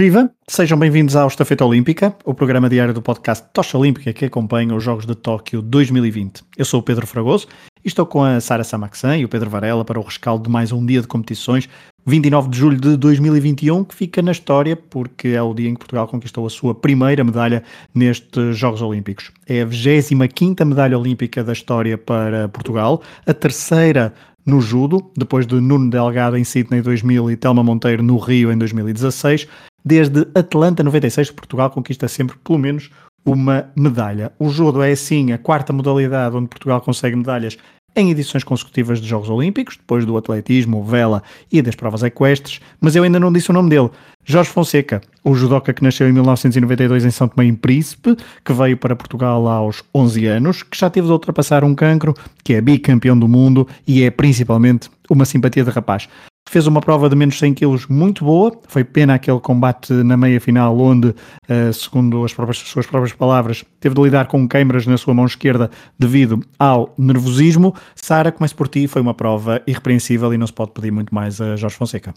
Viva! Sejam bem-vindos ao Estafeta Olímpica, o programa diário do podcast Tocha Olímpica que acompanha os Jogos de Tóquio 2020. Eu sou o Pedro Fragoso e estou com a Sara Samaxan e o Pedro Varela para o rescaldo de mais um dia de competições, 29 de julho de 2021, que fica na história porque é o dia em que Portugal conquistou a sua primeira medalha nestes Jogos Olímpicos. É a 25ª medalha olímpica da história para Portugal, a terceira no judo, depois de Nuno Delgado em Sydney 2000 e Telma Monteiro no Rio em 2016, Desde Atlanta 96, Portugal conquista sempre pelo menos uma medalha. O judo é assim a quarta modalidade onde Portugal consegue medalhas em edições consecutivas de Jogos Olímpicos, depois do atletismo, vela e das provas equestres, mas eu ainda não disse o nome dele. Jorge Fonseca, o judoca que nasceu em 1992 em São Tomé em Príncipe, que veio para Portugal aos 11 anos, que já teve de ultrapassar um cancro, que é bicampeão do mundo e é principalmente uma simpatia de rapaz fez uma prova de menos 100 kg muito boa. Foi pena aquele combate na meia final, onde, uh, segundo as, próprias, as suas próprias palavras, teve de lidar com câimbras na sua mão esquerda devido ao nervosismo. Sara, começo por ti. Foi uma prova irrepreensível e não se pode pedir muito mais a Jorge Fonseca.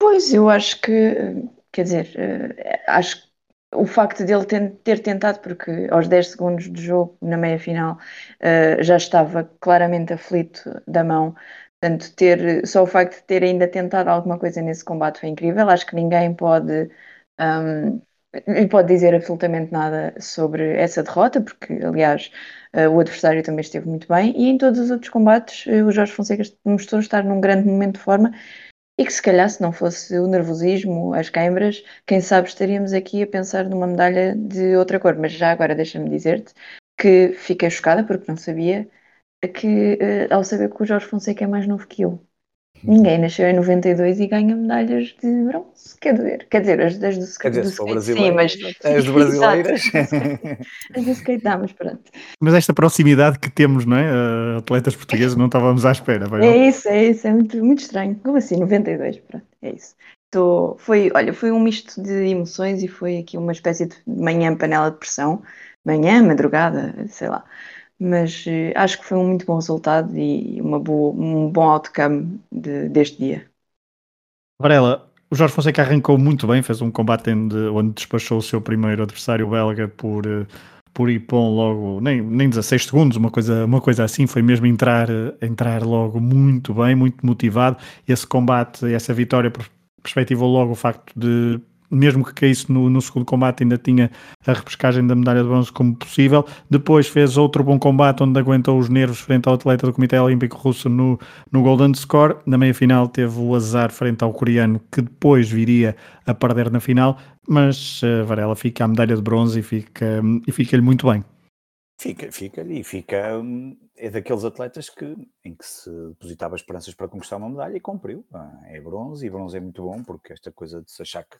Pois, eu acho que, quer dizer, uh, acho que o facto de ele ter tentado, porque aos 10 segundos de jogo, na meia final, uh, já estava claramente aflito da mão, Portanto, ter, só o facto de ter ainda tentado alguma coisa nesse combate foi incrível. Acho que ninguém pode, um, pode dizer absolutamente nada sobre essa derrota, porque, aliás, uh, o adversário também esteve muito bem. E em todos os outros combates, uh, o Jorge Fonseca mostrou estar num grande momento de forma e que, se calhar, se não fosse o nervosismo, as câimbras, quem sabe estaríamos aqui a pensar numa medalha de outra cor. Mas já agora deixa-me dizer-te que fiquei chocada porque não sabia que uh, ao saber que o Jorge Fonseca é mais novo que eu. Ninguém nasceu em 92 e ganha medalhas de bronze. Quer dizer, quer dizer as das do, quer dizer, do skate, sim, mas... As de brasileiras. as do skate dá, mas pronto. Mas esta proximidade que temos, não é? Uh, atletas portugueses não estávamos à espera. É isso, é isso, é muito, muito estranho. Como assim, 92? Pronto, é isso. Tô, foi, olha, foi um misto de emoções e foi aqui uma espécie de manhã panela de pressão. Manhã, madrugada, sei lá mas uh, acho que foi um muito bom resultado e uma boa, um bom outcome de, deste dia. Varela, o Jorge Fonseca arrancou muito bem, fez um combate onde, onde despachou o seu primeiro adversário belga por, uh, por Ipon logo, nem, nem 16 segundos, uma coisa, uma coisa assim, foi mesmo entrar, entrar logo muito bem, muito motivado. Esse combate, essa vitória perspectivou logo o facto de mesmo que caísse no, no, segundo combate, ainda tinha a repescagem da medalha de bronze como possível. Depois fez outro bom combate onde aguentou os nervos frente ao atleta do Comitê Olímpico Russo no, no Golden Score. Na meia final teve o azar frente ao coreano, que depois viria a perder na final. Mas uh, Varela fica a medalha de bronze e fica e fica-lhe muito bem. Fica, fica-lhe e fica. Hum, é daqueles atletas que, em que se depositava esperanças para conquistar uma medalha e cumpriu. É bronze e bronze é muito bom porque esta coisa de se achar que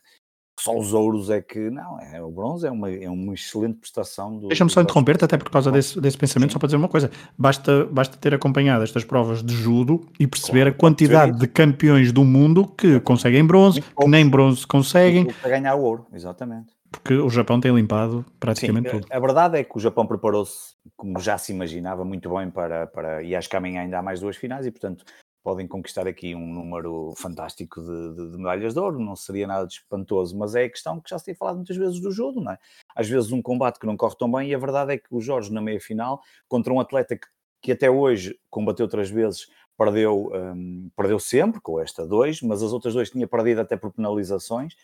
só os ouros é que não, é, o bronze é uma, é uma excelente prestação. Deixa-me só interromper-te, até por causa desse, desse pensamento, Sim. só para dizer uma coisa: basta, basta ter acompanhado estas provas de judo e perceber claro, a quantidade de campeões do mundo que conseguem bronze, que nem bronze conseguem. Para ganhar o ouro, exatamente. Porque o Japão tem limpado praticamente Sim, tudo. A verdade é que o Japão preparou-se, como já se imaginava, muito bem para, para. E acho que amanhã ainda há mais duas finais e, portanto, podem conquistar aqui um número fantástico de, de, de, medalhas de ouro, não seria nada de espantoso, mas é a questão que já se tem falado muitas vezes do jogo, não é? Às vezes um combate que não corre tão bem e a verdade é que o Jorge na meia final, contra um atleta que, que até hoje combateu outras vezes, perdeu, um, perdeu sempre, com esta dois, mas as outras duas tinha perdido até por penalizações,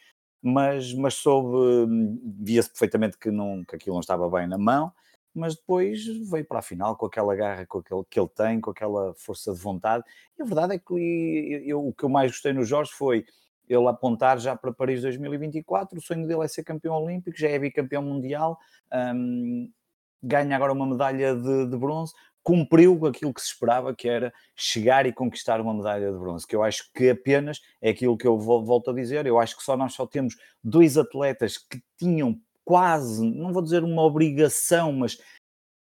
mas, mas soube, hum, via-se perfeitamente que, não, que aquilo não estava bem na mão, mas depois veio para a final com aquela garra com aquele, que ele tem, com aquela força de vontade. E a verdade é que eu, o que eu mais gostei no Jorge foi ele apontar já para Paris 2024. O sonho dele é ser campeão olímpico, já é bicampeão mundial, um, ganha agora uma medalha de, de, bronze. Cumpriu aquilo que se esperava, que era chegar e conquistar uma medalha de bronze, que eu acho que apenas é aquilo que eu volto a dizer. Eu acho que só nós só temos dois atletas que tinham quase, não vou dizer uma obrigação, mas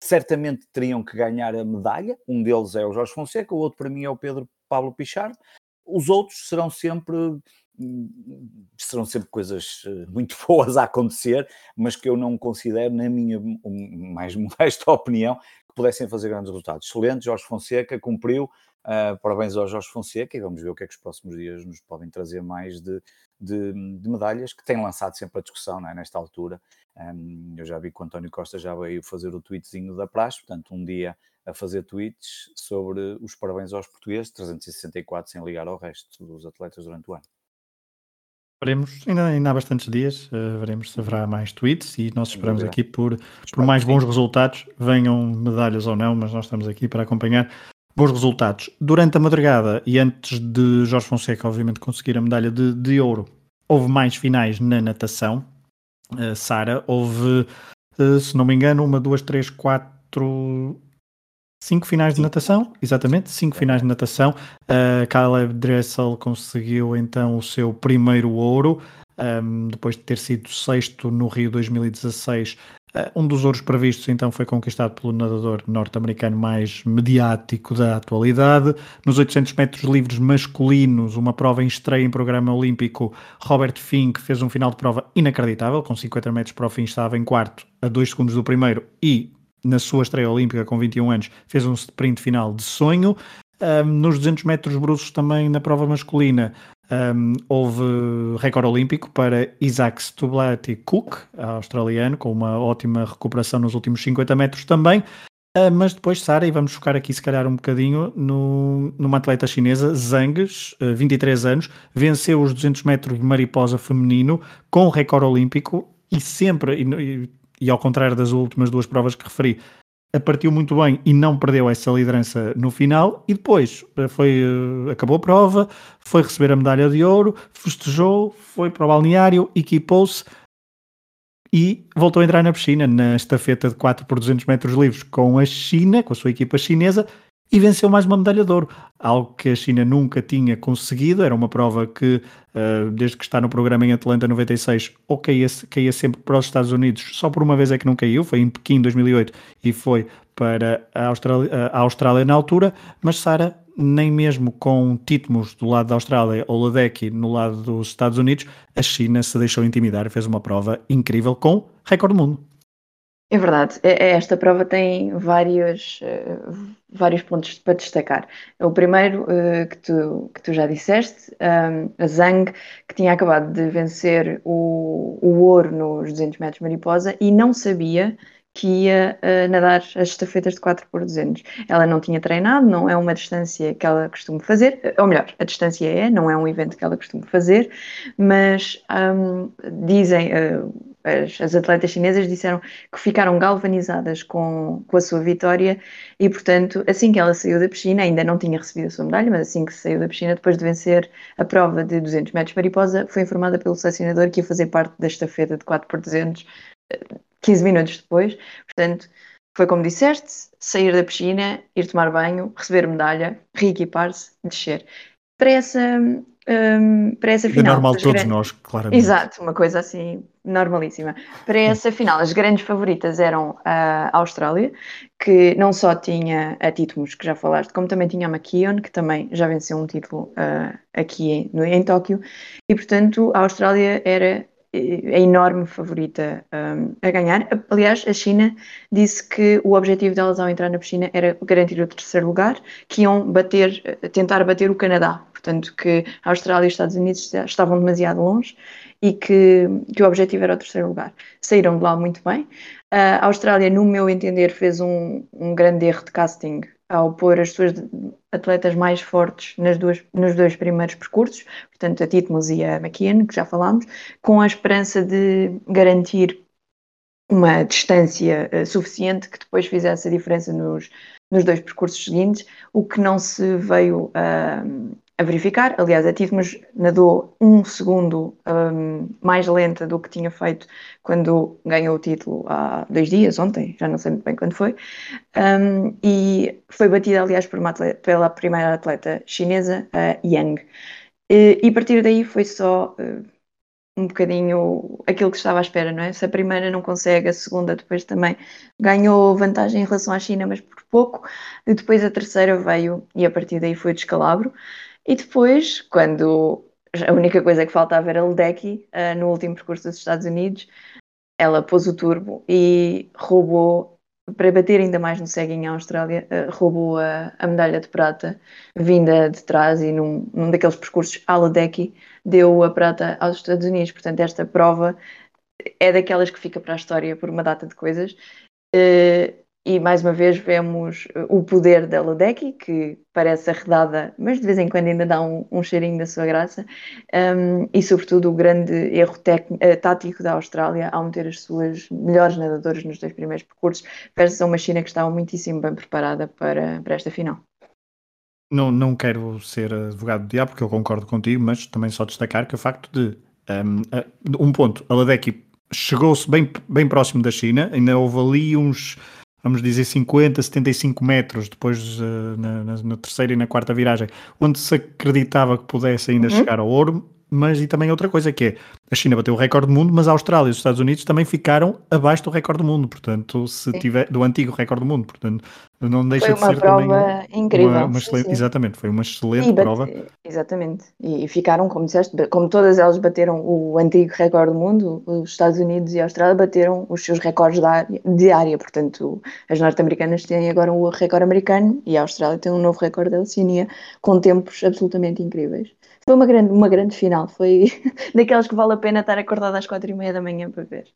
certamente teriam que ganhar a medalha. Um deles é o Jorge Fonseca, o outro para mim é o Pedro Pablo Pichardo. Os outros serão sempre serão sempre coisas eh, muito boas a acontecer, mas que eu não considero, na minha mais modesta opinião, que pudessem fazer grandes resultados. Excelente, Jorge Fonseca cumpriu, Uh, parabéns ao Jorge Fonseca e vamos ver o que é que os próximos dias nos podem trazer mais de, de, de medalhas que tem lançado sempre a discussão é? nesta altura. Um, eu já vi que o António Costa já veio fazer o tweetzinho da praxe, portanto, um dia a fazer tweets sobre os parabéns aos portugueses, 364 sem ligar ao resto dos atletas durante o ano. Veremos, ainda, ainda há bastantes dias, uh, veremos se haverá mais tweets e nós esperamos aqui por, por mais bons resultados, venham medalhas ou não, mas nós estamos aqui para acompanhar bons resultados. Durante a madrugada e antes de Jorge Fonseca, obviamente, conseguir a medalha de, de ouro, houve mais finais na natação. Uh, Sara, houve, uh, se não me engano, uma, duas, três, quatro, cinco finais de natação, exatamente, cinco finais de natação. Uh, Caleb Dressel conseguiu então o seu primeiro ouro, um, depois de ter sido sexto no Rio 2016 eh, um dos ouros previstos então foi conquistado pelo nadador norte-americano mais mediático da atualidade. Nos 800 metros livres masculinos, uma prova em estreia em programa olímpico, Robert Fink fez um final de prova inacreditável, com 50 metros para o fim estava em quarto, a 2 segundos do primeiro e na sua estreia olímpica com 21 anos fez um sprint final de sonho. Um, nos 200 metros bruços também na prova masculina, um, houve recorde olímpico para Isaac Stublati Cook, australiano, com uma ótima recuperação nos últimos 50 metros também. Uh, mas depois, Sara, e vamos focar aqui se calhar um bocadinho no, numa atleta chinesa, Zhang, uh, 23 anos, venceu os 200 metros de mariposa feminino com recorde olímpico e sempre, e, e, e ao contrário das últimas duas provas que referi, partiu muito bem e não perdeu essa liderança no final e depois eh, foi, eh, acabou a prova, foi receber a medalha de ouro, festejou, foi para o balneário, equipou-se e voltou a entrar na piscina na estafeta de 4 por 200 metros livres com a China, com a sua equipa chinesa e venceu mais uma medalha de ouro, algo que a China nunca tinha conseguido. Era uma prova que, uh, desde que está no programa em Atlanta 96, ou caía, caía sempre para os Estados Unidos, só por uma vez é que não caiu, foi em Pequim 2008 e foi para a Austrália, a Austrália na altura, mas Sara, nem mesmo com títulos do lado da Austrália ou Ledecky no lado dos Estados Unidos, a China se deixou intimidar e fez uma prova incrível com recorde do mundo. É verdade, é, é, esta prova tem vários, eh, vários pontos para destacar. O primeiro eh, que, tu, que tu já disseste, ehm, a Zhang, que tinha acabado de vencer o, o ouro nos 200 metros mariposa e não sabia que ia uh, nadar as estafetas de 4 por 200. Ela não tinha treinado, não é uma distância que ela costuma fazer, ou melhor, a distância é, não é um evento que ela costuma fazer, mas um, dizem, uh, as, as, atletas chinesas disseram que ficaram galvanizadas com, com a sua vitória e, portanto, assim que ela saiu da piscina, ainda não tinha recebido a sua medalha, mas assim que saiu da piscina, depois de vencer a prova de 200 metros mariposa, foi informada pelo selecionador que ia fazer parte da estafeta de 4 por 200 15 minutos depois. Portanto, foi como disseste: sair da piscina, ir tomar banho, receber medalha, reequipar-se, descer. Para essa um, para essa final. É normal todos grandes... nós, claramente. Exato, uma coisa assim normalíssima. Para essa final, as grandes favoritas eram a Austrália, que não só tinha a títulos que já falaste, como também tinha a McKeon, que também já venceu um título uh, aqui em, no, em Tóquio, e portanto a Austrália era a enorme favorita um, a ganhar. Aliás, a China disse que o objetivo delas ao entrar na piscina era garantir o terceiro lugar, que iam bater, tentar bater o Canadá. Portanto, que a Austrália e os Estados Unidos estavam demasiado longe e que, que o objetivo era o terceiro lugar. Saíram de lá muito bem. A Austrália, no meu entender, fez um, um grande erro de casting ao pôr as suas atletas mais fortes nas duas, nos dois primeiros percursos, portanto a Titmus e a McKeon, que já falámos, com a esperança de garantir uma distância uh, suficiente que depois fizesse a diferença nos, nos dois percursos seguintes, o que não se veio uh, a verificar. Aliás, a Titmus nadou um segundo um, mais lenta do que tinha feito quando ganhou o título há dois dias, ontem, já não sei muito bem quando foi, um, e foi batida, aliás, atleta, pela primeira atleta chinesa, a Yang. E, e a partir daí foi só uh, um bocadinho aquilo que estava à espera, não é? Se a primeira não consegue, a segunda depois também ganhou vantagem em relação à China, mas por pouco, e depois a terceira veio e a partir daí foi descalabro. E depois, quando a única coisa que faltava era Ledecky, uh, no último percurso dos Estados Unidos, ela pôs o turbo e roubou para bater ainda mais no ceguinho, a Austrália uh, roubou a, a, medalha de prata vinda de trás e num, num daqueles percursos ala decky deu a prata aos Estados Unidos. Portanto, esta prova é daquelas que fica para a história por uma data de coisas. Uh, e mais uma vez vemos uh, o poder da Ledecky, que parece arredada, mas de vez em quando ainda dá um, um cheirinho da sua graça, um, e sobretudo o grande erro uh, tático da Austrália ao meter as suas melhores nadadoras nos dois primeiros percursos, versus uma China que estava muitíssimo bem preparada para, para esta final. Não, não quero ser advogado do diabo, porque eu concordo contigo, mas também só destacar que o facto de um, um ponto, a Ledecky chegou-se bem, bem próximo da China, ainda houve ali uns vamos dizer 50, 75 metros depois uh, na, na, na, terceira e na quarta viragem, onde se acreditava que pudesse ainda uhum. chegar ao ouro, mas e também outra coisa que é, a China bateu o recorde do mundo, mas a Austrália e os Estados Unidos também ficaram abaixo do recorde do mundo, portanto, se tiver do antigo recorde do mundo, portanto, não deixa de ser também uma, incrível. Uma, uma excelente, exatamente, foi uma excelente prova. Exatamente, e, ficaram, como disseste, como todas elas bateram o antigo recorde do mundo, os Estados Unidos e a Austrália bateram os seus recordes de área, portanto, as norte-americanas têm agora o recorde americano e a Austrália tem um novo recorde da Oceania com tempos absolutamente incríveis. Foi uma grande, uma grande final, foi daquelas que vale a pena estar acordado às quatro e meia da manhã para ver.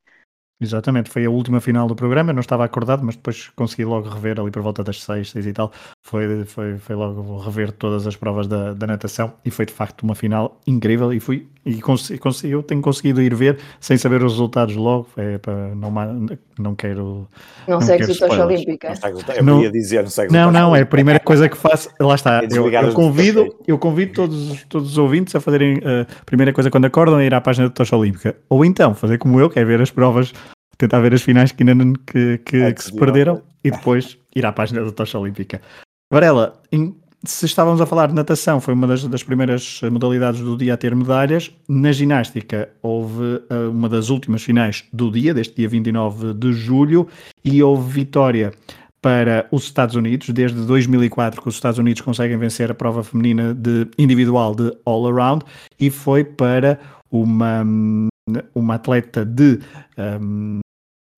Exatamente, foi a última final do programa, eu não estava acordado, mas depois consegui logo rever ali por volta das seis, seis e tal, foi, foi, foi logo rever todas as provas da, da natação e foi de facto uma final incrível e fui e consegui, consegui, eu tenho conseguido ir ver sem saber os resultados logo, é para não, não quero Não, não segues o Tocha Olímpica. Não, ia dizer, não segues Não, não, é a primeira coisa que faço, lá está, é eu, eu, convido, eu convido todos, todos os ouvintes a fazerem uh, a primeira coisa quando acordam é ir à página da Tocha Olímpica, ou então fazer como eu, que é ver as provas tentar ver as finais que que, que, é que se perderam e depois ir à página da Tocha Olímpica. Varela, em, se estávamos a falar de natação, foi uma das, das, primeiras modalidades do dia a ter medalhas. Na ginástica, houve uh, uma das últimas finais do dia, deste dia 29 de julho, e houve vitória para os Estados Unidos, desde 2004 que os Estados Unidos conseguem vencer a prova feminina de individual de all around, e foi para uma, uma atleta de um,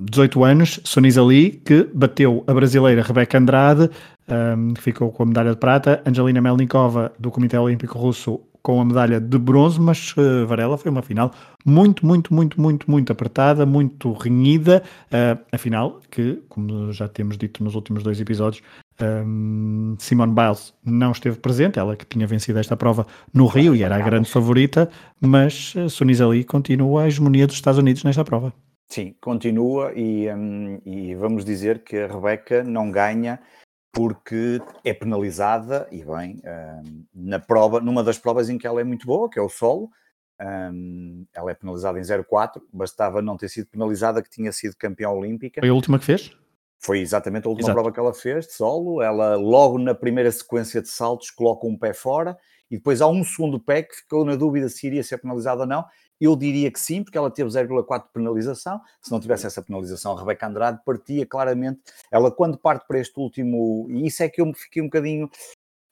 18 anos, Sonisa Lee, que bateu a brasileira Rebeca Andrade, um, que ficou com a medalha de prata, Angelina Melnikova, do Comitê Olímpico Russo, com a medalha de bronze, mas uh, Varela foi uma final muito, muito, muito, muito, muito apertada, muito renhida. Uh, a final que, como já temos dito nos últimos dois episódios, um, Simone Biles não esteve presente, ela que tinha vencido esta prova no Rio e era a grande favorita, mas uh, Sonisa Lee continua a hegemonia dos Estados Unidos nesta prova. Sim, continua e, um, e vamos dizer que a Rebeca não ganha porque é penalizada, e bem, um, na prova, numa das provas em que ela é muito boa, que é o solo, um, ela é penalizada em 0,4, bastava não ter sido penalizada que tinha sido campeã olímpica. Foi a última que fez? Foi exatamente a última Exato. prova que ela fez, de solo. Ela, logo na primeira sequência de saltos, coloca um pé fora e depois há um segundo pé que ficou na dúvida se iria ser penalizada ou não eu diria que sim, porque ela teve 0,4 de penalização. Se não tivesse essa penalização, a Rebeca Andrade partia claramente. Ela, quando parte para este último, e isso é que eu me fiquei um bocadinho.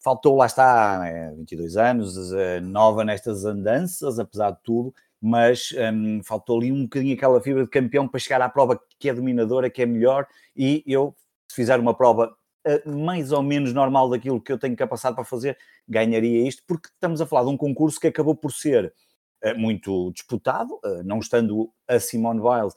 Faltou, lá está, é, 22 anos, é, nova nestas andanças, apesar de tudo, mas um, faltou ali um bocadinho aquela fibra de campeão para chegar à prova que é dominadora, que é melhor. E eu, se fizer uma prova uh, mais ou menos normal daquilo que eu tenho capacidade para fazer, ganharia isto, porque estamos a falar de um concurso que acabou por ser eh, muito disputado, eh, não estando a Simone Biles,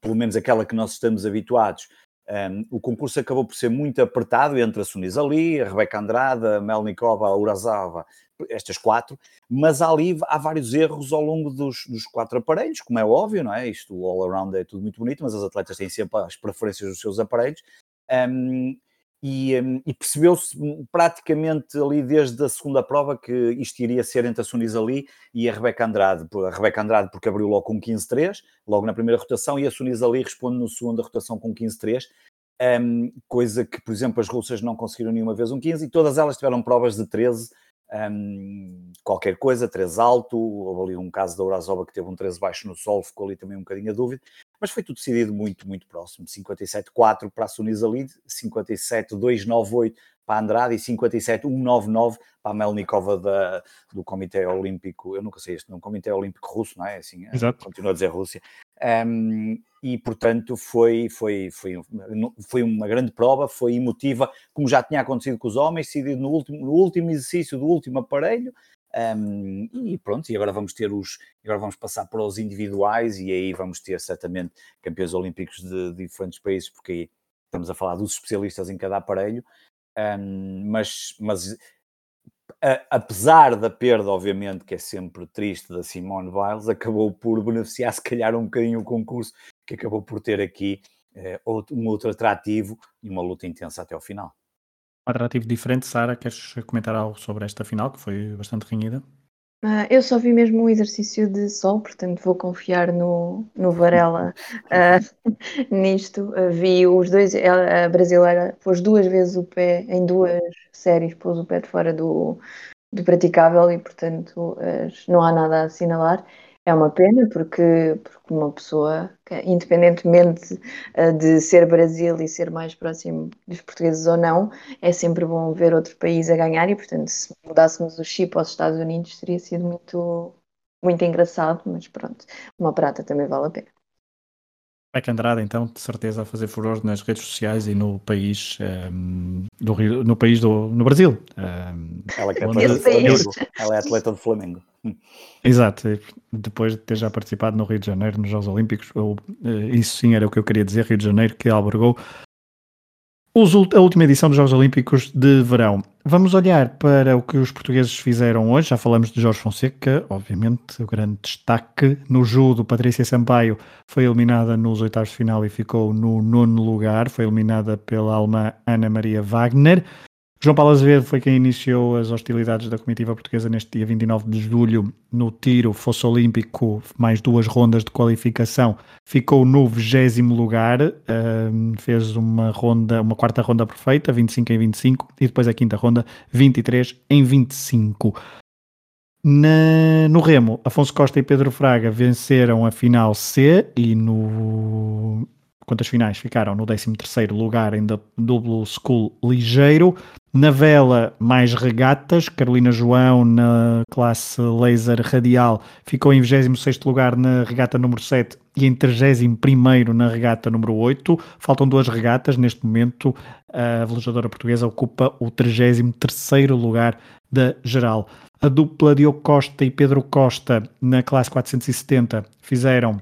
pelo menos aquela que nós estamos habituados, um, ehm, o concurso acabou por ser muito apertado entre a Sunisa Ali, a Rebeca Andrade, a Melnikova, a Urazava, estas quatro, mas ali há vários erros ao longo dos, dos, quatro aparelhos, como é óbvio, não é? Isto all around é tudo muito bonito, mas as atletas têm sempre as preferências dos seus aparelhos. Um, ehm, e, um, e percebeu-se praticamente ali desde a segunda prova que isto iria ser entre a Sunis Ali e a Rebeca Andrade. A Rebeca Andrade porque abriu logo com 15-3, logo na primeira rotação, e a Sunis Ali responde na segunda rotação com 15-3, um, coisa que, por exemplo, as russas não conseguiram nenhuma vez um 15, e todas elas tiveram provas de 13, um, qualquer coisa, 13 alto, houve ali um caso da Urazova que teve um 13 baixo no sol, ficou ali também um bocadinho a dúvida, mas foi tudo decidido muito, muito próximo. 57-4 para a Sunisa Lead, 57-298 para a Andrade e 57-199 para a Melnikova da, do Comitê Olímpico, eu nunca sei este nome, Comitê Olímpico Russo, não é? Assim, é, Exato. continua a dizer Rússia. Um, e portanto foi, foi, foi, foi uma grande prova, foi emotiva, como já tinha acontecido com os homens, decidido no último, no último exercício do último aparelho. Um, e pronto, e agora vamos ter os, agora vamos passar para os individuais e aí vamos ter certamente campeões olímpicos de, de diferentes países, porque aí estamos a falar dos especialistas em cada aparelho, um, mas, mas a, apesar da perda, obviamente, que é sempre triste da Simone Biles, acabou por beneficiar se calhar um bocadinho o concurso, que acabou por ter aqui eh, um outro atrativo e uma luta intensa até ao final. Atrativo diferente, Sara, queres comentar algo sobre esta final, que foi bastante renhida? Uh, eu só vi mesmo um exercício de sol, portanto vou confiar no, no Varela uh, nisto. Uh, vi os dois, a brasileira pôs duas vezes o pé, em duas séries, pôs o pé de fora do, do praticável e, portanto, não há nada a assinalar. É uma pena porque, porque uma pessoa, independentemente uh, de ser Brasil e ser mais próximo dos portugueses ou não, é sempre bom ver outro país a ganhar e, portanto, se mudássemos o chip aos Estados Unidos teria sido muito, muito engraçado, mas pronto, uma prata também vale a pena. Beck Andrade, então, de certeza a fazer furor nas redes sociais e no país, um, ehm, do Rio, no país do no Brasil. Um, ehm, ela, é atleta de Flamengo. Ela é atleta de Flamengo. Exato, depois de ter já participado no Rio de Janeiro, nos Jogos Olímpicos, eh, isso sim era o que eu queria dizer, Rio de Janeiro, que albergou a última edição dos Jogos Olímpicos de Verão. Vamos olhar para o que os portugueses fizeram hoje. Já falamos de Jorge Fonseca, obviamente, o grande destaque. No judo, Patrícia Sampaio foi eliminada nos oitavos de final e ficou no nono lugar. Foi eliminada pela alemã Ana Maria Wagner. João Paulo Azevedo foi quem iniciou as hostilidades da comitiva portuguesa neste dia 29 de julho no tiro fosso olímpico, mais duas rondas de qualificação, ficou no 20 lugar, um, fez uma ronda, uma quarta ronda perfeita, 25 em 25, e depois a quinta ronda, 23 em 25. Na, no remo, Afonso Costa e Pedro Fraga venceram a final C e no quantas finais ficaram no 13º lugar em duplo school ligeiro. Na vela, mais regatas. Carolina João, na classe laser radial, ficou em 26º lugar na regata número 7 e em 31º na regata número 8. Faltam duas regatas. Neste momento, a velejadora portuguesa ocupa o 33º lugar da geral. A dupla Diogo Costa e Pedro Costa, na classe 470, fizeram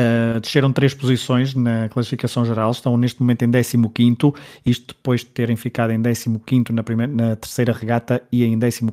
Uh, desceram três posições na classificação geral, estão neste momento em 15, isto depois de terem ficado em 15 na, primeira, na terceira regata e em 14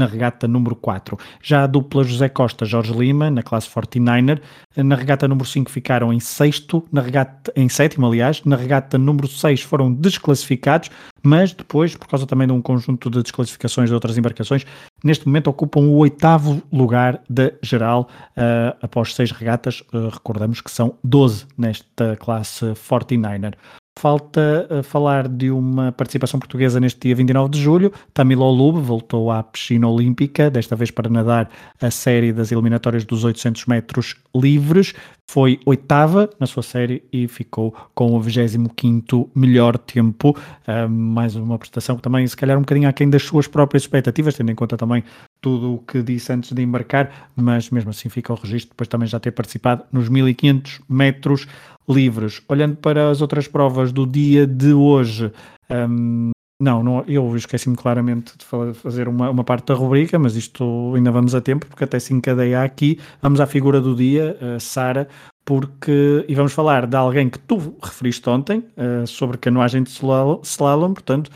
na regata número 4. Já a dupla José Costa Jorge Lima, na classe 49er, na regata número 5 ficaram em sexto, na regata, em sétimo, aliás, na regata número 6 foram desclassificados, mas depois, por causa também de um conjunto de desclassificações de outras embarcações, neste momento ocupam o oitavo lugar da geral uh, após seis regatas. Uh, recordamos que são 12 nesta classe 49er. Falta uh, falar de uma participação portuguesa neste dia 29 de julho. Tamilo Lube voltou à piscina olímpica, desta vez para nadar a série das eliminatórias dos 800 metros livres. Foi oitava na sua série e ficou com o 25 melhor tempo. Uh, mais uma prestação que também, se calhar, um bocadinho aquém das suas próprias expectativas, tendo em conta também tudo o que disse antes de embarcar, mas mesmo assim fica o registro depois também já ter participado nos 1500 metros livres. Olhando para as outras provas do dia de hoje, um, não, não, eu esqueci-me claramente de fazer uma, uma, parte da rubrica, mas isto ainda vamos a tempo, porque até se encadeia aqui. Vamos à figura do dia, uh, Sara, porque e vamos falar de alguém que tu referiste ontem uh, sobre canoagem de slalom, slalom, portanto,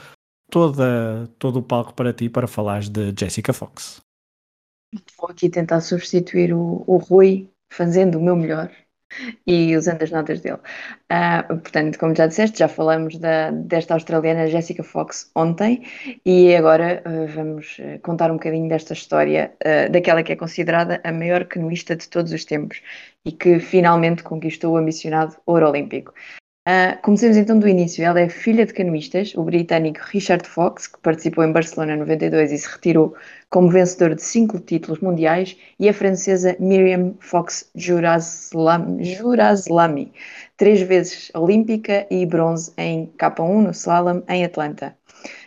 toda, todo o palco para ti para falares de Jessica Fox. Vou aqui tentar substituir o, o Rui, fazendo o meu melhor e usando as notas dele. Uh, portanto, como já disseste, já falamos da, desta australiana Jessica Fox ontem e agora uh, vamos ah, contar um bocadinho desta história uh, daquela que é considerada a maior canoista de todos os tempos e que finalmente conquistou o ambicionado ouro olímpico. Uh, comecemos então do início. Ela é filha de canoistas, o britânico Richard Fox, que participou em Barcelona 92 e se retirou como vencedor de cinco títulos mundiais, e a francesa Miriam Fox Juraslami, três vezes olímpica e bronze em K1 no slalom em Atlanta.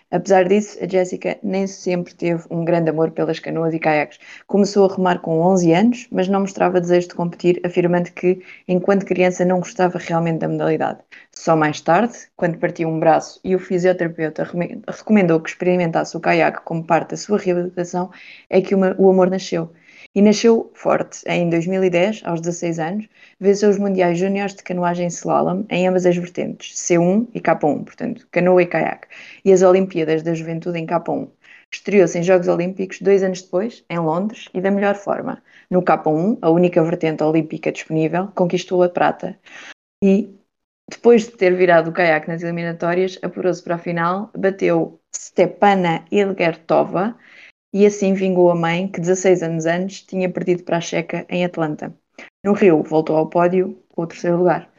Apesar disso, a Jessica nem sempre teve um grande amor pelas canoas e caiaques. Começou a remar com 11 anos, mas não mostrava desejo de competir, afirmando que, enquanto criança, não gostava realmente da modalidade. Só mais tarde, quando partiu um braço e o fisioterapeuta recomendou que experimentasse o caiaque como parte da sua reabilitação, é que o amor nasceu. E nasceu forte. Em 2010, aos 16 anos, venceu os Mundiais Júniores de Canoagem Slalom em ambas as vertentes, C1 e K1, portanto, canoa e caiaque, e as Olimpíadas da Juventude em K1. Estreou-se em Jogos Olímpicos dois anos depois, em Londres, e da melhor forma. No K1, a única vertente olímpica disponível, conquistou a prata. E, depois de ter virado o caiaque nas eliminatórias, apurou-se para a final, bateu Stepana Ilgertova, e assim vingou a mãe que 16 anos antes tinha perdido para a Checa em Atlanta. No Rio, voltou ao pódio com o terceiro lugar.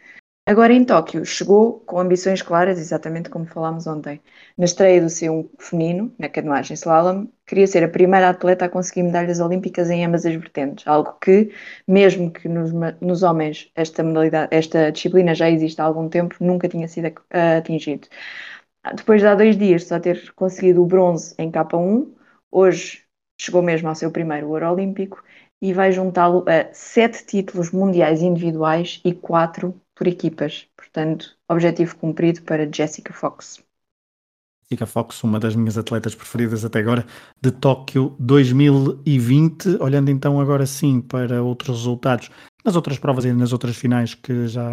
Agora em Tóquio, chegou com ambições claras, exatamente como falámos ontem. Na estreia do C1 feminino, na canoagem slalom, queria ser a primeira atleta a conseguir medalhas olímpicas em ambas as vertentes, algo que, mesmo que nos, nos homens esta modalidade, esta disciplina já existe há algum tempo, nunca tinha sido atingido. Depois de há dois dias só ter conseguido o bronze em K1, Hoje chegou mesmo ao seu primeiro Ouro Olímpico e vai juntá-lo a sete títulos mundiais individuais e quatro por equipas. Portanto, objetivo cumprido para Jessica Fox. Jessica Fox, uma das minhas atletas preferidas até agora, de Tóquio 2020. Olhando então agora sim para outros resultados nas outras provas e nas outras finais que já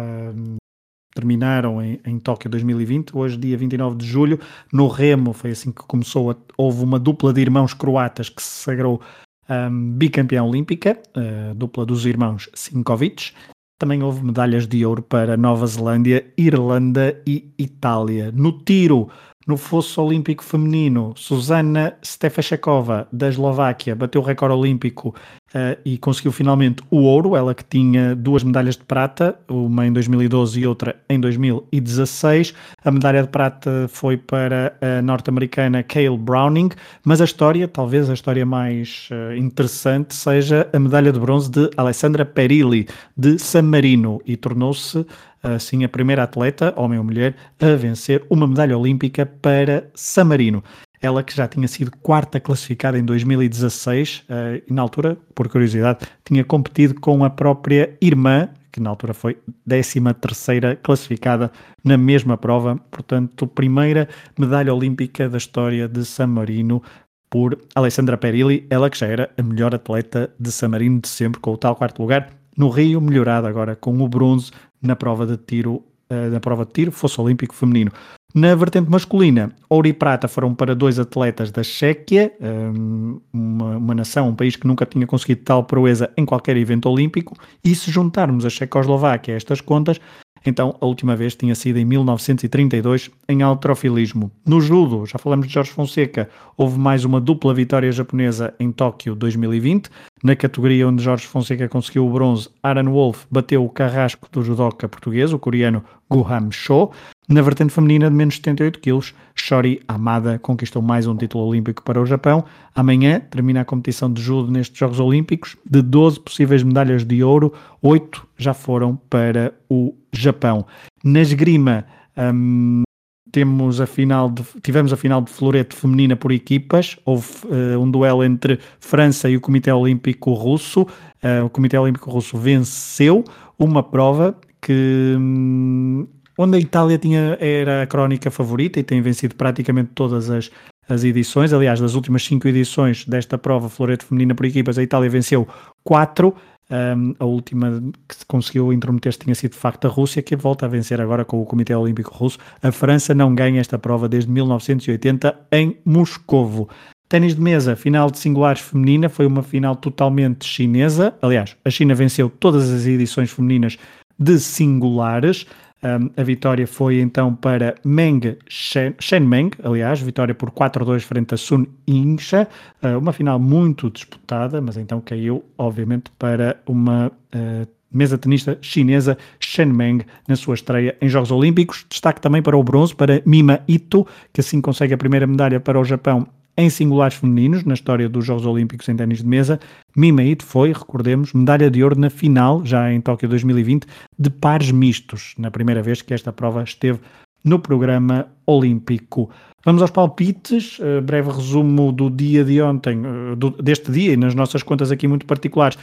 terminaram em, em Tóquio 2020. Hoje, dia 29 de julho, no Remo, foi assim que começou. A, houve uma dupla de irmãos croatas que se sagrou um, bicampeã olímpica, a dupla dos irmãos Sinkovic. Também houve medalhas de ouro para Nova Zelândia, Irlanda e Itália. No tiro, no fosso olímpico feminino, Susana Stefachakova, da Eslováquia, bateu o recorde olímpico uh, e conseguiu finalmente o ouro. Ela que tinha duas medalhas de prata, uma em 2012 e outra em 2016. A medalha de prata foi para a norte-americana Kale Browning, mas a história, talvez a história mais uh, interessante, seja a medalha de bronze de Alessandra Perilli, de San Marino, e tornou-se assim a primeira atleta, homem ou mulher, a vencer uma medalha olímpica para San Marino. Ela que já tinha sido quarta classificada em 2016 uh, e na altura, por curiosidade, tinha competido com a própria irmã, que na altura foi 13 terceira classificada na mesma prova, portanto, primeira medalha olímpica da história de San Marino por Alessandra Perilli, ela que já era a melhor atleta de San Marino de sempre, com o tal quarto lugar. No Rio, melhorada agora com o bronze na prova de tiro, uh, na prova de tiro, fosse olímpico feminino. Na vertente masculina, ouro e prata foram para dois atletas da Chequia, um, uma, uma, nação, um país que nunca tinha conseguido tal proeza em qualquer evento olímpico, e se juntarmos a Checoslováquia a estas contas, então, a última vez tinha sido em 1932 em alterofilismo. No judo, já falamos de Jorge Fonseca, houve mais uma dupla vitória japonesa em Tóquio 2020. Na categoria onde Jorge Fonseca conseguiu o bronze, Aaron Wolf bateu o carrasco do judoca português, o coreano Guham Cho. Na vertente feminina de menos 78 kg, Shori Amada conquistou mais um título olímpico para o Japão. Amanhã termina a competição de judo nestes Jogos Olímpicos. De 12 possíveis medalhas de ouro, 8 já foram para o Japão. Na esgrima, um, temos a final de, tivemos a final de florete feminina por equipas. Houve uh, um duelo entre França e o Comitê Olímpico Russo. Uh, o Comitê Olímpico Russo venceu uma prova que hum, onde a Itália tinha, era a crónica favorita e tem vencido praticamente todas as, as edições. Aliás, das últimas cinco edições desta prova Florete Feminina por equipas, a Itália venceu quatro. Um, a última que conseguiu intrometer-se tinha sido de facto a Rússia, que volta a vencer agora com o Comitê Olímpico Russo. A França não ganha esta prova desde 1980 em Moscovo. Ténis de mesa, final de singulares feminina, foi uma final totalmente chinesa. Aliás, a China venceu todas as edições femininas de singulares. Um, a vitória foi então para Meng Shen, Shen Meng, aliás, vitória por 4-2 frente a Sun Yingsha, uh, uma final muito disputada, mas então caiu, obviamente, para uma uh, mesa tenista chinesa Shen Meng na sua estreia em Jogos Olímpicos. Destaque também para o bronze, para Mima Ito, que assim consegue a primeira medalha para o Japão em singulares femininos na história dos Jogos Olímpicos em ténis de mesa. Mima Ito foi, recordemos, medalha de ouro na final, já em Tóquio 2020, de pares mistos, na primeira vez que esta prova esteve no programa olímpico. Vamos aos palpites, uh, breve resumo do dia de ontem, uh, do, deste dia e nas nossas contas aqui muito particulares.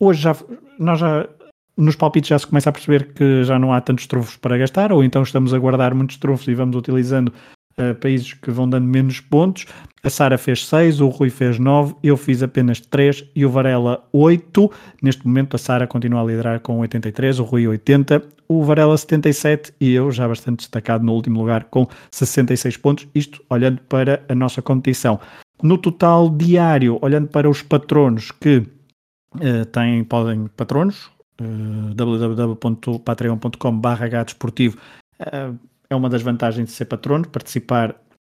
Hoje já, nós já, nos palpites já se começa a perceber que já não há tantos trunfos para gastar, ou então estamos a guardar muitos trunfos e vamos utilizando países que vão dando menos pontos. A Sara fez 6, o Rui fez 9, eu fiz apenas 3 e o Varela 8. Neste momento a Sara continua a liderar com 83, o Rui 80, o Varela 77 e eu já bastante destacado no último lugar com 66 pontos. Isto olhando para a nossa competição. No total diário, olhando para os patronos que uh, têm, podem patronos, uh, www.patreon.com.br desportivo uh, é uma das vantagens de ser patrono, participar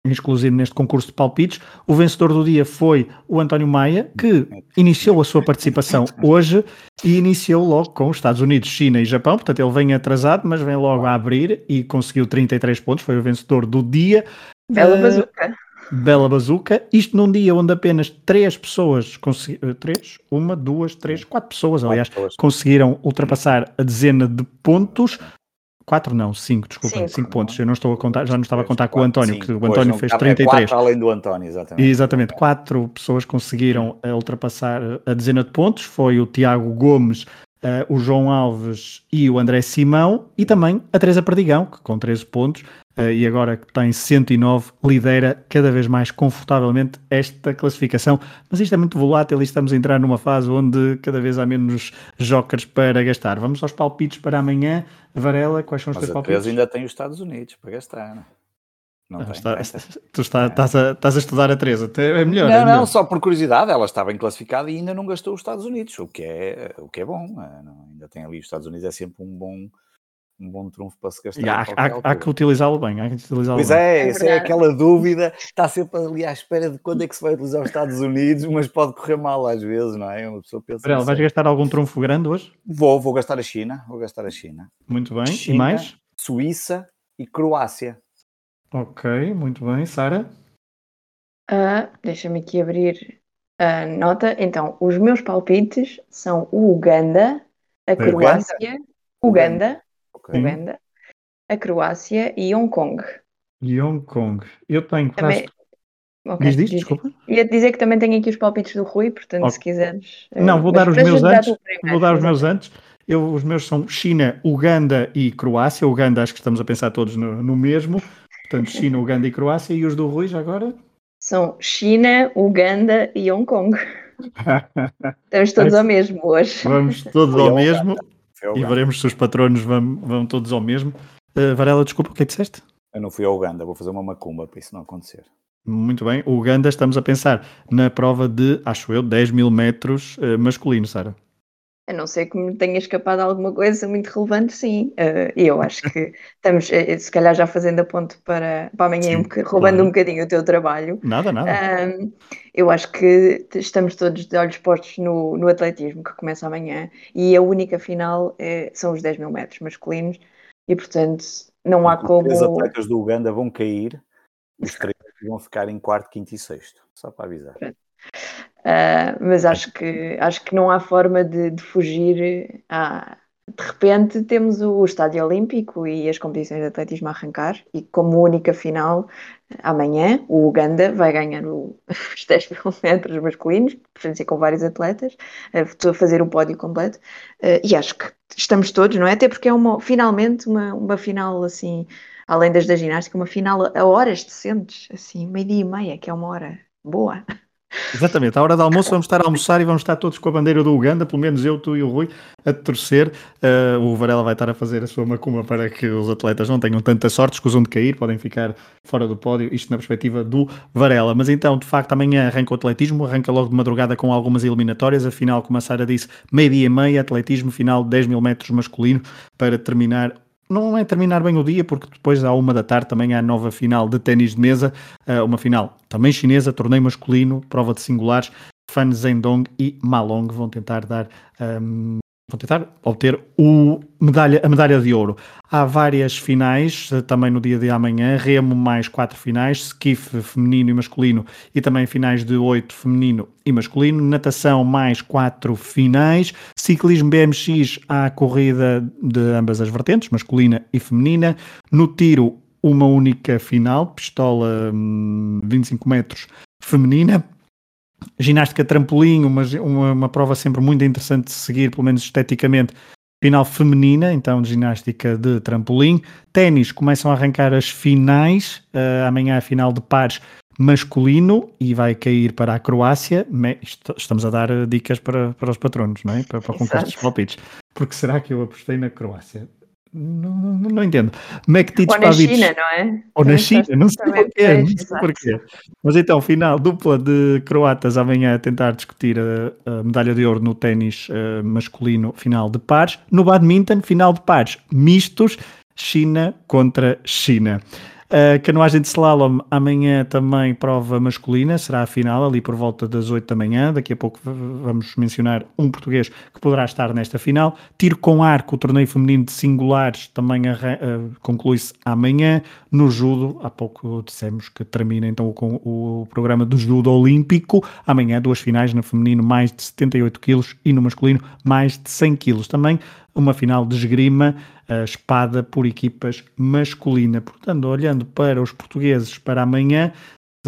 exclusivo neste concurso de palpites. O vencedor do dia foi o António Maia, que iniciou a sua participação hoje e iniciou logo com os Estados Unidos, China e Japão. Portanto, ele vem atrasado, mas vem logo a abrir e conseguiu 33 pontos. Foi o vencedor do dia. Bela uh, bazuca. Bela bazuca. Isto num dia onde apenas três pessoas, uh, três, uma, duas, três, quatro pessoas, aliás, conseguiram ultrapassar a dezena de pontos. 4 não, 5, desculpa, 5 pontos. Eu não estou a contar, já não estava a contar com o António, cinco. que o António fez 33. É além do António, exatamente. Exatamente, 4 pessoas conseguiram uh, ultrapassar a dezena de pontos. Foi o Tiago Gomes, uh, o João Alves e o André Simão, e também a Teresa Perdigão, que com 13 pontos uh, e agora que tem 109, lidera cada vez mais confortavelmente esta classificação. Mas isto é muito volátil e estamos a entrar numa fase onde cada vez há menos jokers para gastar. Vamos aos palpites para amanhã. Varela, quais são os Mas teus palpites? ainda tem os Estados Unidos para gastar, não é? Não ah, está, tu está, estás, a, estás a estudar a Teresa, é melhor. Não, é melhor. não, só por curiosidade, ela está bem classificada e ainda não gastou os Estados Unidos, o que é, o que é bom. É, ainda tem ali os Estados Unidos, é sempre um bom, um bom trunfo para se gastar. Há, há, há, que utilizá-lo bem. Há que utilizá pois bem. é, essa é, é aquela dúvida. Está sempre ali à espera de quando é que se vai utilizar os Estados Unidos, mas pode correr mal às vezes, não é? Uma pessoa pensa. Varela, vais gastar algum trunfo grande hoje? Vou, vou gastar a China. Vou gastar a China. Muito bem. China, e mais? Suíça e Croácia. Ok, muito bem. Sara? Uh, Deixa-me aqui abrir a nota. Então, os meus palpites são o Uganda, a Croácia, Uganda, Uganda okay. Uganda, a Croácia e Hong Kong. E Hong Kong. Eu tenho também... Okay, diz, diz, desculpa. Ia dizer que também tenho aqui os palpites do Rui, portanto, okay. se quiseres. Não, vou dar os meus antes. Vou dar os meus antes. Eu, os meus são China, Uganda e Croácia. Uganda, acho que estamos a pensar todos no, no mesmo. Portanto, China, Uganda e Croácia. E os do Rui já agora? São China, Uganda e Hong Kong. Estamos todos ao mesmo hoje. Vamos todos ao mesmo. E veremos se os patronos vão, vão todos ao mesmo. Uh, Varela, desculpa, o que é que disseste? Eu não fui ao Uganda, vou fazer uma macumba para isso não acontecer. Muito bem. O Uganda, estamos a pensar na prova de, acho eu, 10 mil metros uh, masculino, Sara. A não ser que me tenha escapado alguma coisa muito relevante, sim. Uh, eu acho que estamos, se calhar, já fazendo a ponto para, para amanhã, sim, um roubando claro. um bocadinho o teu trabalho. Nada, nada. Uh, eu acho que estamos todos de olhos postos no, no atletismo, que começa amanhã, e a única final é, são os 10 mil metros masculinos, e portanto não há como. Os atletas do Uganda vão cair, os três vão ficar em quarto, quinto e sexto, só para avisar. Uh, mas acho que, acho que não há forma de, de fugir. A... De repente temos o Estádio Olímpico e as competições de atletismo a arrancar, e como única final, amanhã, o Uganda vai ganhar o, os 10 mil metros masculinos, preferência com vários atletas, uh, estou a fazer o pódio completo, e acho que estamos todos, não é? Até porque é uma, finalmente uma, uma final assim, além das da ginástica, uma final a horas decentes, assim, meio-dia e meia, que é uma hora boa. Exatamente, à hora do almoço vamos estar a almoçar e vamos estar todos com a bandeira do Uganda, pelo menos eu, tu e o Rui, a torcer. Uh, o Varela vai estar a fazer a sua macumba para que os atletas não tenham tanta sorte, escusam de cair, podem ficar fora do pódio, isto na perspectiva do Varela. Mas então, de facto, amanhã arranca o atletismo, arranca logo de madrugada com algumas eliminatórias, afinal, como a Sara disse, meio-dia e meia, atletismo, final 10 mil metros masculino, para terminar não é terminar bem o dia, porque depois à uma da tarde também há a nova final de ténis de mesa, eh, uma final também chinesa, torneio masculino, prova de singulares. Fan Zhendong e Malong vão tentar dar um, ehm, vão tentar obter o medalha, a medalha de ouro. Há várias finais, eh, também no dia de amanhã, remo mais quatro finais, skiff feminino e masculino e também finais de oito feminino e masculino, natação mais quatro finais, ciclismo BMX há corrida de ambas as vertentes, masculina e feminina, no tiro uma única final, pistola 25 hum, metros feminina. Ginástica trampolim, uma, uma, uma prova sempre muito interessante de seguir, pelo menos esteticamente, final feminina, então de ginástica de trampolim. Ténis, começam a arrancar as finais, uh, amanhã a final de pares masculino e vai cair para a Croácia. Estamos a dar dicas para, para os patronos, não é? Para, para conquistar os palpites. Porque será que eu apostei na Croácia? Não, não, não entendo. Mektic Ou na China, não é? Ou na China, não sei porquê, não sei porquê. Mas então, final, dupla de croatas amanhã a tentar discutir a, a medalha de ouro no ténis uh, masculino, final de pares. No badminton, final de pares mistos, China contra China. Uh, canoagem de slalom, amanhã também prova masculina, será a final, ali por volta das 8 da manhã. Daqui a pouco vamos mencionar um português que poderá estar nesta final. Tiro com arco, o torneio feminino de singulares, também uh, conclui-se amanhã. No judo, há pouco dissemos que termina então o, o programa do judo olímpico. Amanhã, duas finais, no feminino mais de 78 quilos e no masculino mais de 100 quilos. Também uma final de esgrima espada por equipas masculina. Portanto, olhando para os portugueses para amanhã,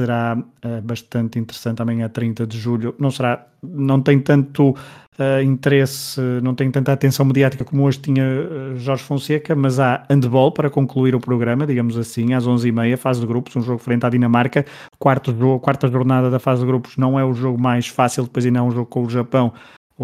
será uh, bastante interessante amanhã 30 de julho. Não será, não tem tanto uh, interesse, não tem tanta atenção mediática como hoje tinha uh, Jorge Fonseca, mas há handball para concluir o programa, digamos assim, às 11h30, fase de grupos, um jogo frente à Dinamarca, quarto quarta jornada da fase de grupos não é o jogo mais fácil, depois ainda há um jogo com o Japão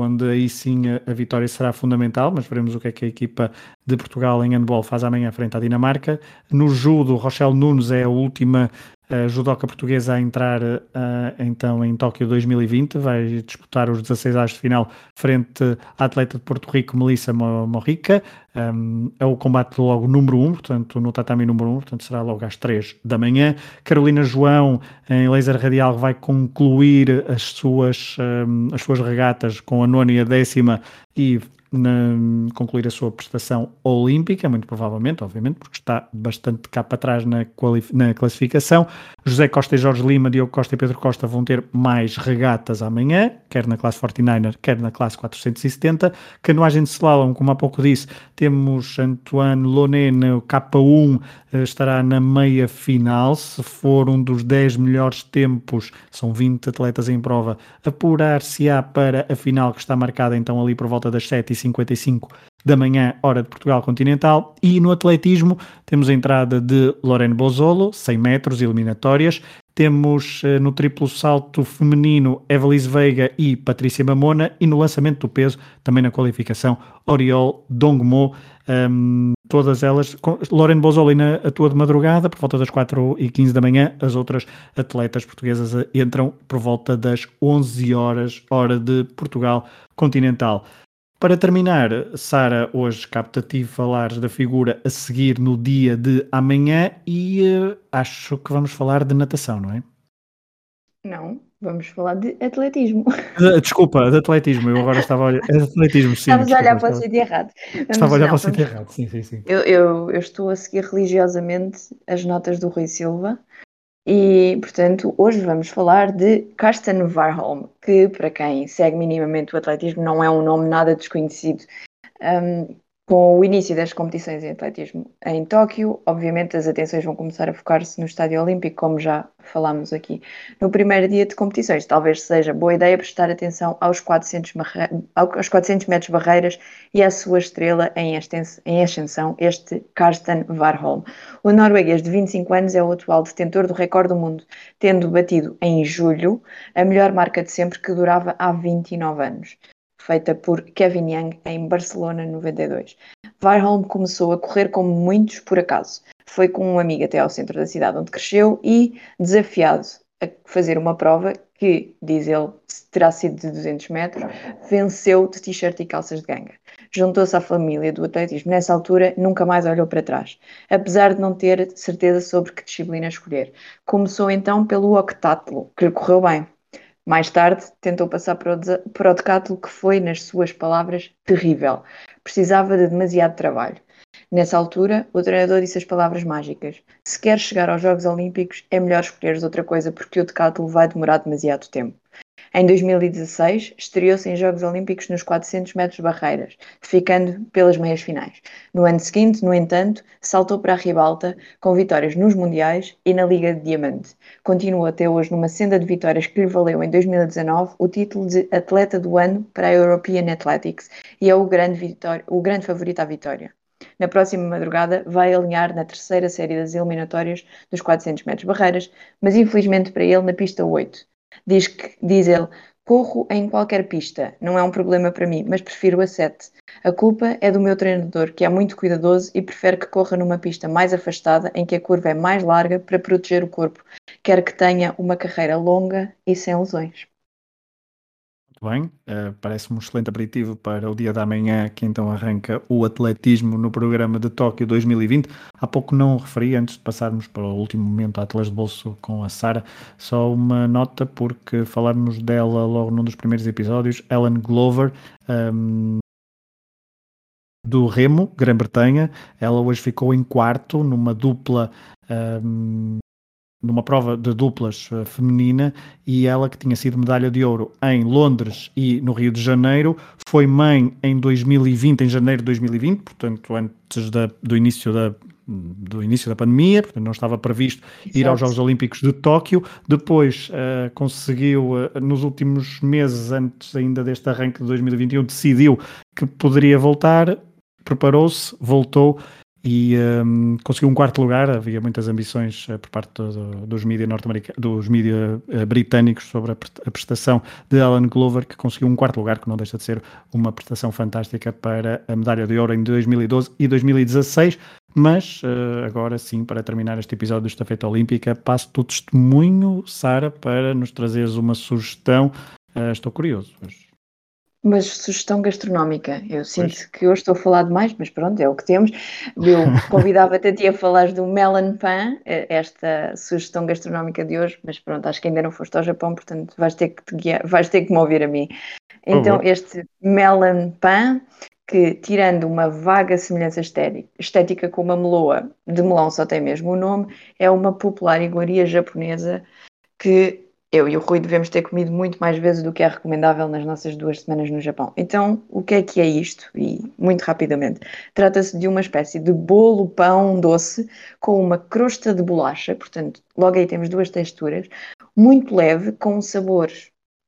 onde aí sim a, vitória será fundamental, mas veremos o que é que a equipa de Portugal em handball faz amanhã frente à Dinamarca. No judo, Rochelle Nunes é a última a judoca portuguesa a entrar uh, então em Tóquio 2020, vai disputar os 16 anos de final frente à atleta de Porto Rico, Melissa Morrica. Um, é o combate logo número 1, portanto, no tatami número 1, portanto, será logo às 3 da manhã. Carolina João, em laser radial, vai concluir as suas, um, as suas regatas com a nona e a décima e na, concluir a sua prestação olímpica, muito provavelmente, obviamente, porque está bastante cá para trás na, na classificação. José Costa e Jorge Lima, Diogo Costa e Pedro Costa vão ter mais regatas amanhã, quer na classe 49er, quer na classe 470. Canoagem de slalom, como há pouco disse, temos Antoine Loné no K1, eh, estará na meia final. Se for um dos 10 melhores tempos, são 20 atletas em prova, apurar-se-á para a final que está marcada então ali por volta das 7h55 da manhã, hora de Portugal continental. E no atletismo temos a entrada de Lorena Bozzolo, 100 metros eliminatórias. Temos uh, no triplo salto feminino Evelise Veiga e Patrícia Mamona. E no lançamento do peso, também na qualificação, Oriol Dongmo. Um, todas elas, Lorena Bozolina atua de madrugada, por volta das 4 e 15 da manhã, as outras atletas portuguesas eh, entram por volta das 11 horas, hora de Portugal continental. Para terminar, Sara, hoje capta-te falares da figura a seguir no dia de amanhã e uh, acho que vamos falar de natação, não é? Não, vamos falar de atletismo. Desculpa, de atletismo, eu agora estava a olhar. Atletismo, sim. Estavas a olhar para o sítio errado. Vamos, estava a olhar para o sítio errado, sim, sim, sim. Eu, eu, eu estou a seguir religiosamente as notas do Rui Silva e, portanto, hoje vamos falar de Karsten Warholm, que, para quem segue minimamente o atletismo, não é um nome nada desconhecido. Um, com o início das competições em atletismo em Tóquio, obviamente as atenções vão começar a focar-se no Estádio Olímpico, como já falámos aqui no primeiro dia de competições. Talvez seja boa ideia prestar atenção aos 400, aos 400 metros barreiras e à sua estrela em ascensão, este Karsten Warholm. O norueguês de 25 anos é o atual detentor do recorde do mundo, tendo batido em julho a melhor marca de sempre que durava há 29 anos feita por Kevin Young em Barcelona 92. Varholm começou a correr como muitos por acaso. Foi com um amigo até ao centro da cidade onde cresceu e, desafiado a fazer uma prova que, diz ele, terá sido de 200 metros, venceu de t-shirt e calças de ganga. Juntou-se à família do atletismo. Nessa altura, nunca mais olhou para trás, apesar de não ter certeza sobre que disciplina escolher. Começou então pelo octátlo, que lhe correu bem. Mais tarde, tentou passar para o, para o decátulo que foi, nas suas palavras, terrível. Precisava de demasiado trabalho. Nessa altura, o treinador disse as palavras mágicas: Se queres chegar aos Jogos Olímpicos, é melhor escolheres outra coisa porque o decátulo vai demorar demasiado tempo. Em 2016, estreou-se em Jogos Olímpicos nos 400 metros barreiras, ficando pelas meias finais. No ano seguinte, no entanto, saltou para a ribalta com vitórias nos Mundiais e na Liga de Diamante. Continua até hoje numa senda de vitórias que lhe valeu em 2019 o título de Atleta do Ano para a European Athletics e é o grande, o grande favorito à vitória. Na próxima madrugada vai alinhar na terceira série das eliminatórias dos 400 metros barreiras, mas infelizmente para ele na pista 8. Diz, que, diz ele, corro em qualquer pista, não é um problema para mim, mas prefiro a 7. A culpa é do meu treinador, que é muito cuidadoso e prefere que corra numa pista mais afastada, em que a curva é mais larga para proteger o corpo, quer que tenha uma carreira longa e sem lesões. Bem, uh, parece-me um excelente aperitivo para o dia da manhã, que então arranca o atletismo no programa de Tóquio 2020. Há pouco não referi, antes de passarmos para o último momento Atlas de Bolso com a Sara, só uma nota, porque falarmos dela logo num dos primeiros episódios, Ellen Glover. Um, ehm, do Remo, Grã-Bretanha, ela hoje ficou em quarto numa dupla um, ehm, numa prova de duplas uh, feminina e ela que tinha sido medalha de ouro em Londres e no Rio de Janeiro, foi mãe em 2020, em janeiro de 2020, portanto antes da, do início da do início da pandemia, portanto não estava previsto Exato. ir aos Jogos Olímpicos de Tóquio, depois uh, conseguiu, uh, nos últimos meses, antes ainda deste arranque de 2021, decidiu que poderia voltar, preparou-se, voltou e um, conseguiu um quarto lugar. Havia muitas ambições uh, por parte do, dos mídias norte-americanos, dos mídias uh, britânicos sobre a, a, prestação de Alan Glover, que conseguiu um quarto lugar, que não deixa de ser uma prestação fantástica para a medalha de ouro em 2012 e 2016. Mas uh, agora sim, para terminar este episódio do Estafeta Olímpica, passo-te o testemunho, Sara, para nos trazeres uma sugestão. estou curioso. Mas sugestão gastronómica, eu sinto pois. que hoje estou a falar demais, mas pronto, é o que temos. Eu convidava-te a ti a falar do melon pan, eh, esta sugestão gastronómica de hoje, mas pronto, acho que ainda não foste ao Japão, portanto vais ter que, te guiar, vais ter que me ouvir a mim. Então, este melon pan, que tirando uma vaga semelhança estética com uma meloa, de melão só tem mesmo o nome, é uma popular iguaria japonesa que eu e o Rui devemos ter comido muito mais vezes do que é recomendável nas nossas duas semanas no Japão. Então, o que é que é isto? E muito rapidamente, trata-se de uma espécie de bolo pão doce com uma crosta de bolacha, portanto, logo aí temos duas texturas, muito leve, com um sabor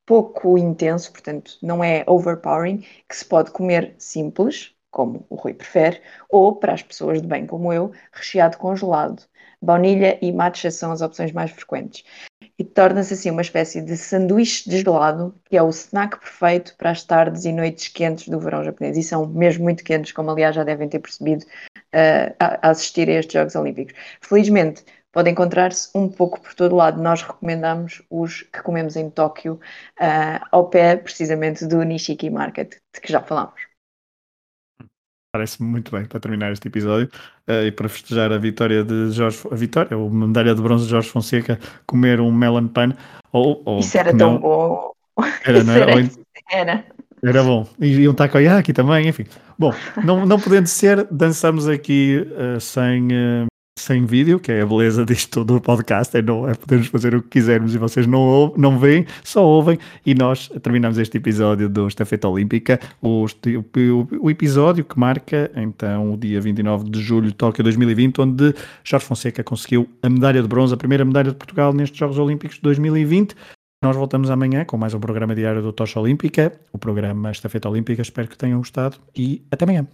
pouco intenso, portanto, não é overpowering, que se pode comer simples, como o Rui prefere, ou, para as pessoas de bem como eu, recheado congelado. Baunilha e matcha são as opções mais frequentes e torna-se assim uma espécie de sanduíche de gelado, que é o snack perfeito para as tardes e noites quentes do verão japonês. E são mesmo muito quentes, como aliás já devem ter percebido uh, a assistir a estes Jogos Olímpicos. Felizmente, pode encontrar-se um pouco por todo lado. Nós recomendamos os que comemos em Tóquio, uh, ao pé precisamente do Nishiki Market, de que já falámos. Parece-me muito bem para terminar este episódio uh, e para festejar a vitória de Jorge, a vitória, ou medalha de bronze de Jorge Fonseca, comer um melon pan. Ou, ou Isso era tão bom. Era, não era? Era. Era bom. E um takoyaki também, enfim. Bom, não, não podendo ser, dançamos aqui uh, sem, uh, sem vídeo, que é a beleza disto do podcast, é, não, é podermos fazer o que quisermos e vocês não, não veem, só ouvem, e nós terminamos este episódio do Estafeta Olímpica, o, o, o, episódio que marca então o dia 29 de julho de Tóquio 2020, onde Jorge Fonseca conseguiu a medalha de bronze, a primeira medalha de Portugal nestes Jogos Olímpicos de 2020. Nós voltamos amanhã com mais um programa diário do Tocha Olímpica, o programa Estafeta Olímpica. Espero que tenham gostado e até amanhã.